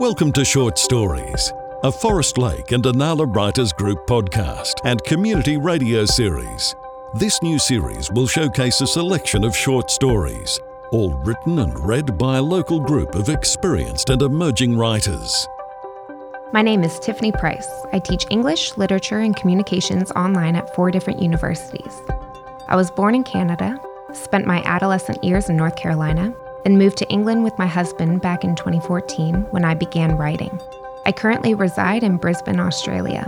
Welcome to Short Stories, a Forest Lake and Inala Writers Group podcast and community radio series. This new series will showcase a selection of short stories, all written and read by a local group of experienced and emerging writers. My name is Tiffany Price. I teach English, literature, and communications online at four different universities. I was born in Canada, spent my adolescent years in North Carolina, then moved to England with my husband back in 2014 when I began writing. I currently reside in Brisbane, Australia.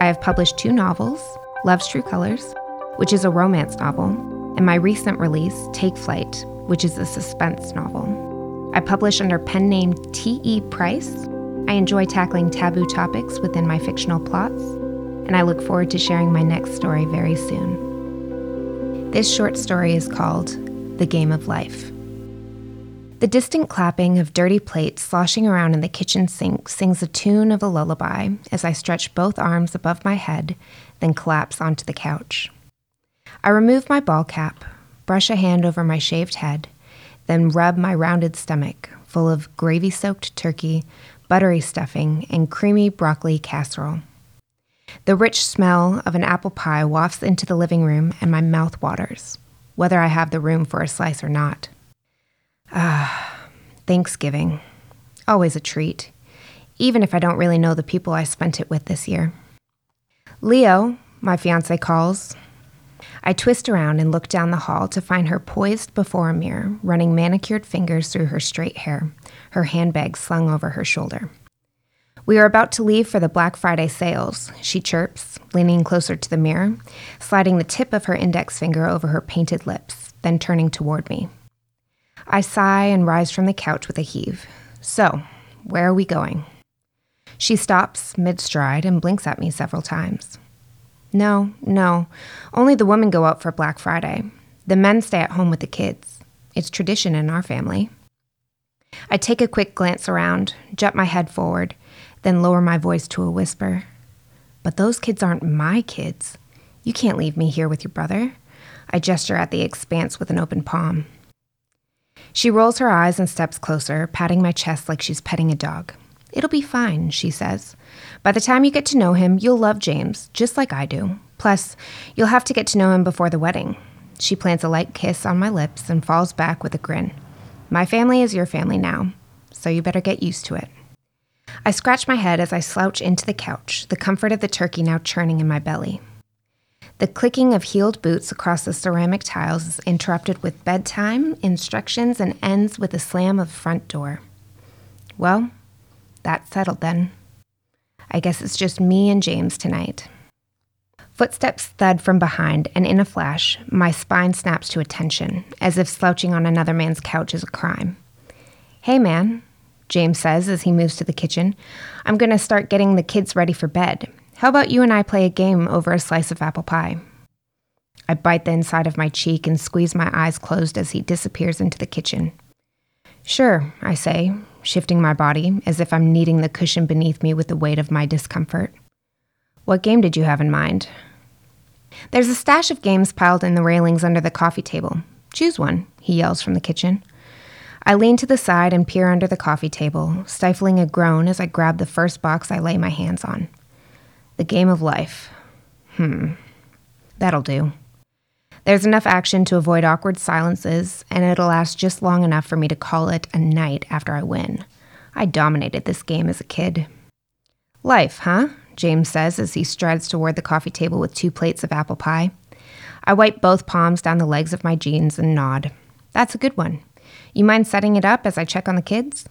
I have published two novels Love's True Colors, which is a romance novel, and my recent release, Take Flight, which is a suspense novel. I publish under pen name T.E. Price. I enjoy tackling taboo topics within my fictional plots, and I look forward to sharing my next story very soon. This short story is called The Game of Life. The distant clapping of dirty plates sloshing around in the kitchen sink sings a tune of a lullaby as I stretch both arms above my head, then collapse onto the couch. I remove my ball cap, brush a hand over my shaved head, then rub my rounded stomach full of gravy soaked turkey, buttery stuffing, and creamy broccoli casserole. The rich smell of an apple pie wafts into the living room, and my mouth waters, whether I have the room for a slice or not. Ah, Thanksgiving. Always a treat, even if I don't really know the people I spent it with this year. Leo, my fiance calls. I twist around and look down the hall to find her poised before a mirror, running manicured fingers through her straight hair, her handbag slung over her shoulder. We are about to leave for the Black Friday sales, she chirps, leaning closer to the mirror, sliding the tip of her index finger over her painted lips, then turning toward me. I sigh and rise from the couch with a heave. So, where are we going? She stops mid stride and blinks at me several times. No, no, only the women go out for Black Friday. The men stay at home with the kids. It's tradition in our family. I take a quick glance around, jut my head forward, then lower my voice to a whisper. But those kids aren't my kids. You can't leave me here with your brother. I gesture at the expanse with an open palm. She rolls her eyes and steps closer, patting my chest like she's petting a dog. It'll be fine, she says. By the time you get to know him, you'll love James, just like I do. Plus, you'll have to get to know him before the wedding. She plants a light kiss on my lips and falls back with a grin. My family is your family now, so you better get used to it. I scratch my head as I slouch into the couch, the comfort of the turkey now churning in my belly. The clicking of heeled boots across the ceramic tiles is interrupted with bedtime, instructions, and ends with a slam of front door. Well, that's settled then. I guess it's just me and James tonight. Footsteps thud from behind, and in a flash, my spine snaps to attention, as if slouching on another man's couch is a crime. Hey, man, James says as he moves to the kitchen. I'm going to start getting the kids ready for bed. How about you and I play a game over a slice of apple pie? I bite the inside of my cheek and squeeze my eyes closed as he disappears into the kitchen. Sure, I say, shifting my body as if I'm kneading the cushion beneath me with the weight of my discomfort. What game did you have in mind? There's a stash of games piled in the railings under the coffee table. Choose one, he yells from the kitchen. I lean to the side and peer under the coffee table, stifling a groan as I grab the first box I lay my hands on. The game of life. Hmm. That'll do. There's enough action to avoid awkward silences, and it'll last just long enough for me to call it a night after I win. I dominated this game as a kid. Life, huh? James says as he strides toward the coffee table with two plates of apple pie. I wipe both palms down the legs of my jeans and nod. That's a good one. You mind setting it up as I check on the kids?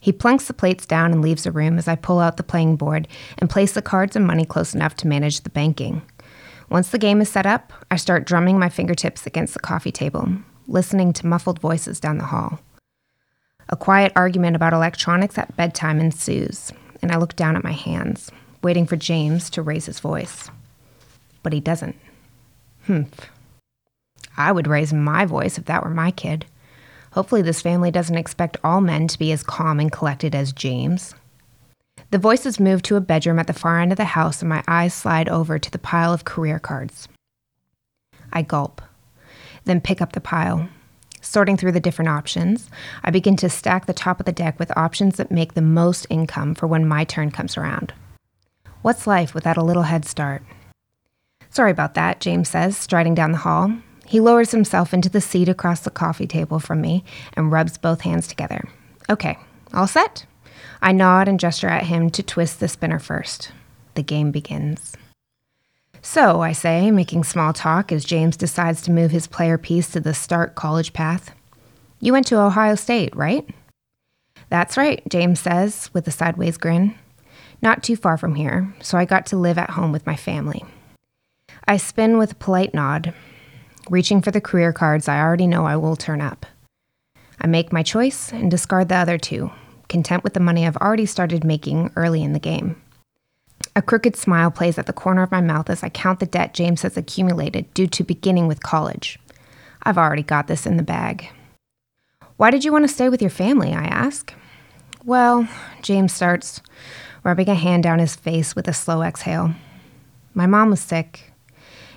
He plunks the plates down and leaves the room as I pull out the playing board and place the cards and money close enough to manage the banking. Once the game is set up, I start drumming my fingertips against the coffee table, listening to muffled voices down the hall. A quiet argument about electronics at bedtime ensues, and I look down at my hands, waiting for James to raise his voice. But he doesn't. Humph. I would raise my voice if that were my kid. Hopefully, this family doesn't expect all men to be as calm and collected as James. The voices move to a bedroom at the far end of the house, and my eyes slide over to the pile of career cards. I gulp, then pick up the pile, Sorting through the different options, I begin to stack the top of the deck with options that make the most income for when my turn comes around. What's life without a little head start? Sorry about that, James says, striding down the hall. He lowers himself into the seat across the coffee table from me and rubs both hands together. Okay, all set? I nod and gesture at him to twist the spinner first. The game begins. So, I say, making small talk as James decides to move his player piece to the start college path. You went to Ohio State, right? That's right, James says, with a sideways grin. Not too far from here, so I got to live at home with my family. I spin with a polite nod, reaching for the career cards I already know I will turn up. I make my choice and discard the other two, content with the money I've already started making early in the game. A crooked smile plays at the corner of my mouth as I count the debt James has accumulated due to beginning with college. I've already got this in the bag. Why did you want to stay with your family? I ask. Well, James starts, rubbing a hand down his face with a slow exhale. My mom was sick,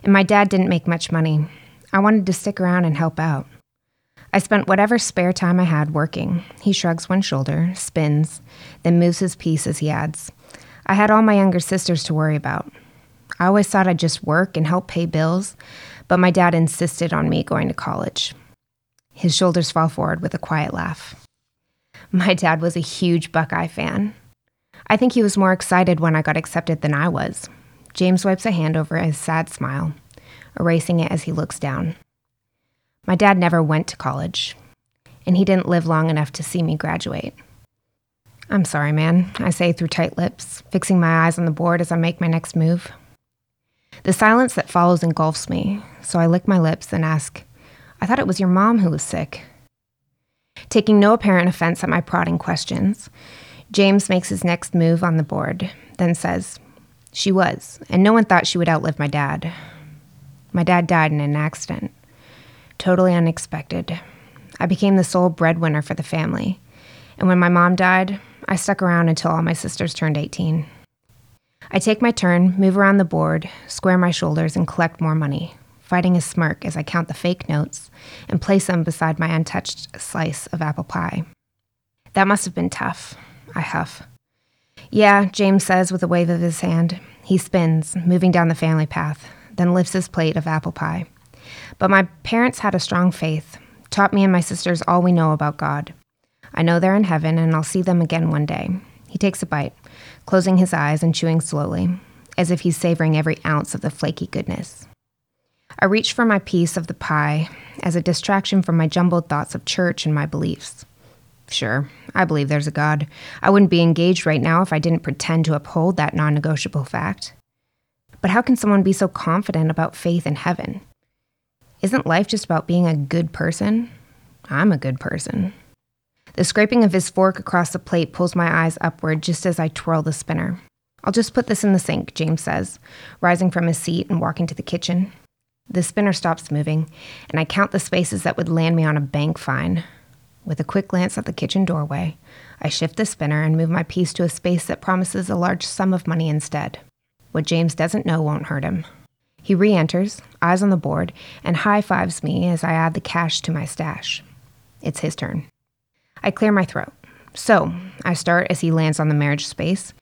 and my dad didn't make much money. I wanted to stick around and help out. I spent whatever spare time I had working. He shrugs one shoulder, spins, then moves his piece as he adds, I had all my younger sisters to worry about. I always thought I'd just work and help pay bills, but my dad insisted on me going to college. His shoulders fall forward with a quiet laugh. My dad was a huge Buckeye fan. I think he was more excited when I got accepted than I was. James wipes a hand over his sad smile, erasing it as he looks down. My dad never went to college, and he didn't live long enough to see me graduate. I'm sorry, man, I say through tight lips, fixing my eyes on the board as I make my next move. The silence that follows engulfs me, so I lick my lips and ask, I thought it was your mom who was sick. Taking no apparent offense at my prodding questions, James makes his next move on the board, then says, She was, and no one thought she would outlive my dad. My dad died in an accident. Totally unexpected. I became the sole breadwinner for the family. And when my mom died, I stuck around until all my sisters turned 18. I take my turn, move around the board, square my shoulders, and collect more money, fighting a smirk as I count the fake notes and place them beside my untouched slice of apple pie. That must have been tough. I huff. Yeah, James says with a wave of his hand. He spins, moving down the family path, then lifts his plate of apple pie. But my parents had a strong faith, taught me and my sisters all we know about God. I know they're in heaven and I'll see them again one day. He takes a bite, closing his eyes and chewing slowly, as if he's savoring every ounce of the flaky goodness. I reach for my piece of the pie as a distraction from my jumbled thoughts of church and my beliefs. Sure, I believe there's a God. I wouldn't be engaged right now if I didn't pretend to uphold that non negotiable fact. But how can someone be so confident about faith in heaven? Isn't life just about being a good person? I'm a good person. The scraping of his fork across the plate pulls my eyes upward just as I twirl the spinner. I'll just put this in the sink, James says, rising from his seat and walking to the kitchen. The spinner stops moving, and I count the spaces that would land me on a bank fine. With a quick glance at the kitchen doorway, I shift the spinner and move my piece to a space that promises a large sum of money instead. What James doesn't know won't hurt him. He re enters, eyes on the board, and high fives me as I add the cash to my stash. It's his turn. I clear my throat. So, I start as he lands on the marriage space.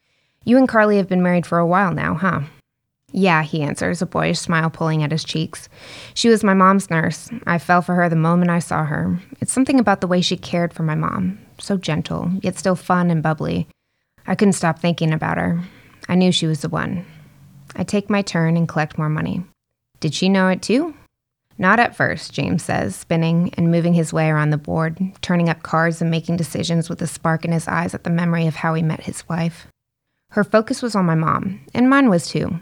You and Carly have been married for a while now, huh? Yeah, he answers, a boyish smile pulling at his cheeks. She was my mom's nurse. I fell for her the moment I saw her. It's something about the way she cared for my mom. So gentle, yet still fun and bubbly. I couldn't stop thinking about her. I knew she was the one. I take my turn and collect more money. Did she know it too? Not at first, James says, spinning and moving his way around the board, turning up cards and making decisions with a spark in his eyes at the memory of how he met his wife. Her focus was on my mom, and mine was too.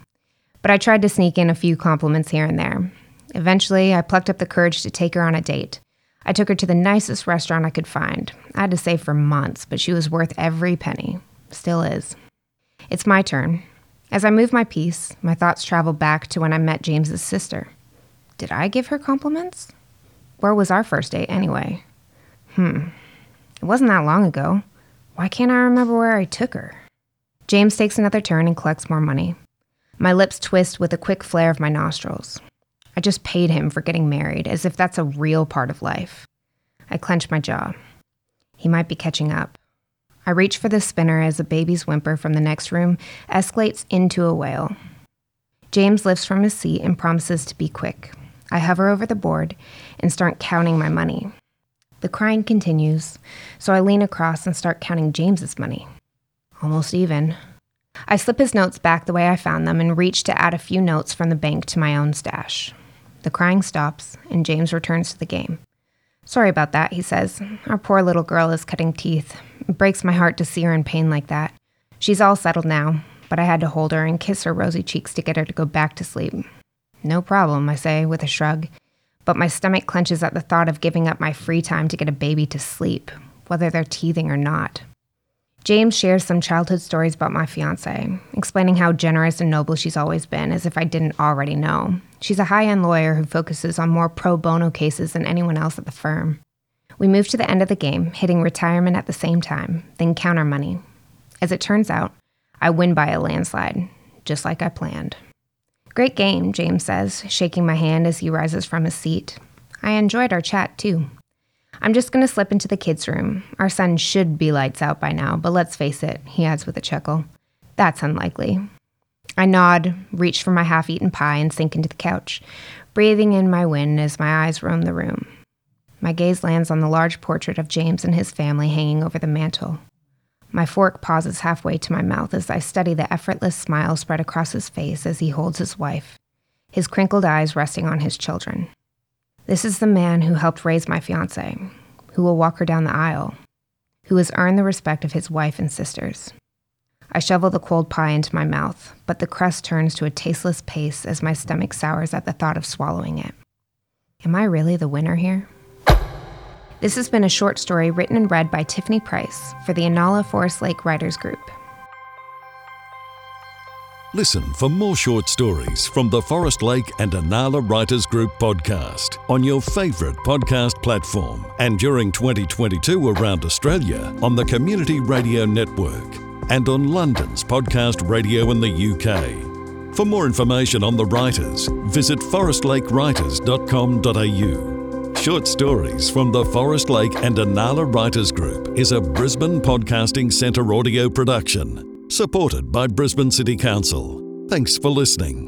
But I tried to sneak in a few compliments here and there. Eventually, I plucked up the courage to take her on a date. I took her to the nicest restaurant I could find. I had to save for months, but she was worth every penny. Still is. It's my turn. As I move my piece, my thoughts travel back to when I met James's sister. Did I give her compliments? Where was our first date anyway? Hmm. It wasn't that long ago. Why can't I remember where I took her? James takes another turn and collects more money. My lips twist with a quick flare of my nostrils. I just paid him for getting married, as if that's a real part of life. I clench my jaw. He might be catching up. I reach for the spinner as a baby's whimper from the next room escalates into a wail. James lifts from his seat and promises to be quick. I hover over the board and start counting my money. The crying continues, so I lean across and start counting James's money. Almost even. I slip his notes back the way I found them and reach to add a few notes from the bank to my own stash. The crying stops, and James returns to the game. Sorry about that, he says. Our poor little girl is cutting teeth. It breaks my heart to see her in pain like that. She's all settled now, but I had to hold her and kiss her rosy cheeks to get her to go back to sleep. No problem, I say with a shrug, but my stomach clenches at the thought of giving up my free time to get a baby to sleep, whether they're teething or not. James shares some childhood stories about my fiance, explaining how generous and noble she's always been, as if I didn't already know. She's a high end lawyer who focuses on more pro bono cases than anyone else at the firm. We move to the end of the game, hitting retirement at the same time, then counter money. As it turns out, I win by a landslide, just like I planned. Great game, James says, shaking my hand as he rises from his seat. I enjoyed our chat too. I'm just going to slip into the kids' room. Our son should be lights out by now, but let's face it, he adds with a chuckle. That's unlikely. I nod, reach for my half eaten pie, and sink into the couch, breathing in my wind as my eyes roam the room. My gaze lands on the large portrait of James and his family hanging over the mantel. My fork pauses halfway to my mouth as I study the effortless smile spread across his face as he holds his wife, his crinkled eyes resting on his children. This is the man who helped raise my fiance, who will walk her down the aisle, who has earned the respect of his wife and sisters. I shovel the cold pie into my mouth, but the crust turns to a tasteless paste as my stomach sours at the thought of swallowing it. Am I really the winner here? This has been a short story written and read by Tiffany Price for the Inala Forest Lake Writers Group. Listen for more short stories from the Forest Lake and Inala Writers Group podcast on your favourite podcast platform and during 2022 around Australia on the Community Radio Network and on London's podcast radio in the UK. For more information on the writers, visit forestlakewriters.com.au. Short Stories from the Forest Lake and Inala Writers Group is a Brisbane Podcasting Centre audio production, supported by Brisbane City Council. Thanks for listening.